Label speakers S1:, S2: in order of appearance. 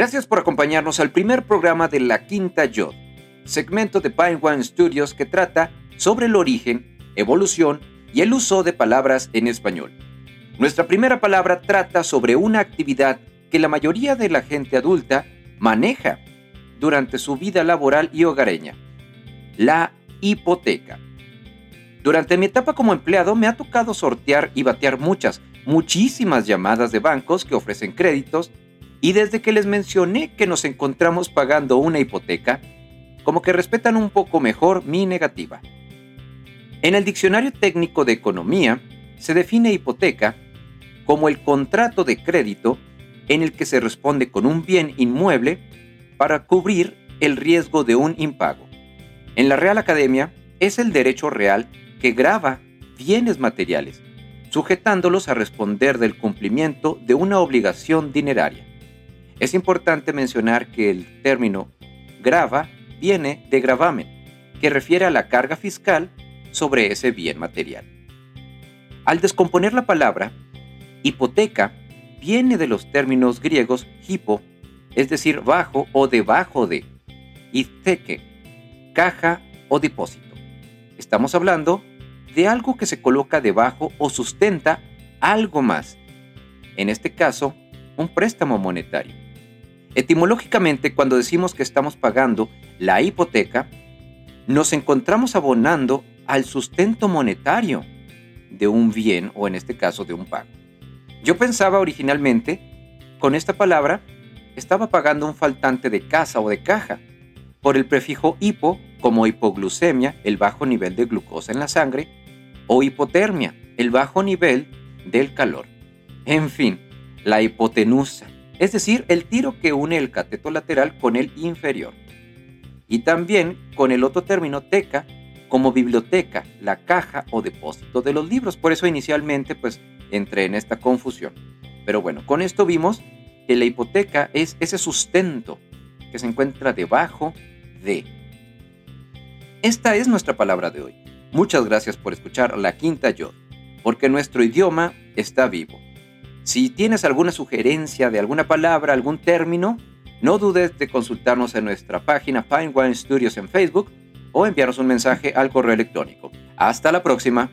S1: Gracias por acompañarnos al primer programa de La Quinta Yod, segmento de Pine One Studios que trata sobre el origen, evolución y el uso de palabras en español. Nuestra primera palabra trata sobre una actividad que la mayoría de la gente adulta maneja durante su vida laboral y hogareña, la hipoteca. Durante mi etapa como empleado me ha tocado sortear y batear muchas, muchísimas llamadas de bancos que ofrecen créditos y desde que les mencioné que nos encontramos pagando una hipoteca, como que respetan un poco mejor mi negativa. En el Diccionario Técnico de Economía se define hipoteca como el contrato de crédito en el que se responde con un bien inmueble para cubrir el riesgo de un impago. En la Real Academia es el derecho real que grava bienes materiales, sujetándolos a responder del cumplimiento de una obligación dineraria. Es importante mencionar que el término grava viene de gravamen, que refiere a la carga fiscal sobre ese bien material. Al descomponer la palabra, hipoteca viene de los términos griegos hipo, es decir, bajo o debajo de, y teque, caja o depósito. Estamos hablando de algo que se coloca debajo o sustenta algo más. En este caso, un préstamo monetario. Etimológicamente, cuando decimos que estamos pagando la hipoteca, nos encontramos abonando al sustento monetario de un bien o en este caso de un pago. Yo pensaba originalmente, con esta palabra, estaba pagando un faltante de casa o de caja, por el prefijo hipo como hipoglucemia, el bajo nivel de glucosa en la sangre, o hipotermia, el bajo nivel del calor. En fin, la hipotenusa, es decir, el tiro que une el cateto lateral con el inferior. Y también con el otro término teca como biblioteca, la caja o depósito de los libros. Por eso inicialmente pues entré en esta confusión. Pero bueno, con esto vimos que la hipoteca es ese sustento que se encuentra debajo de. Esta es nuestra palabra de hoy. Muchas gracias por escuchar la quinta yo, porque nuestro idioma está vivo. Si tienes alguna sugerencia de alguna palabra, algún término, no dudes de consultarnos en nuestra página Pine Studios en Facebook o enviarnos un mensaje al correo electrónico. Hasta la próxima.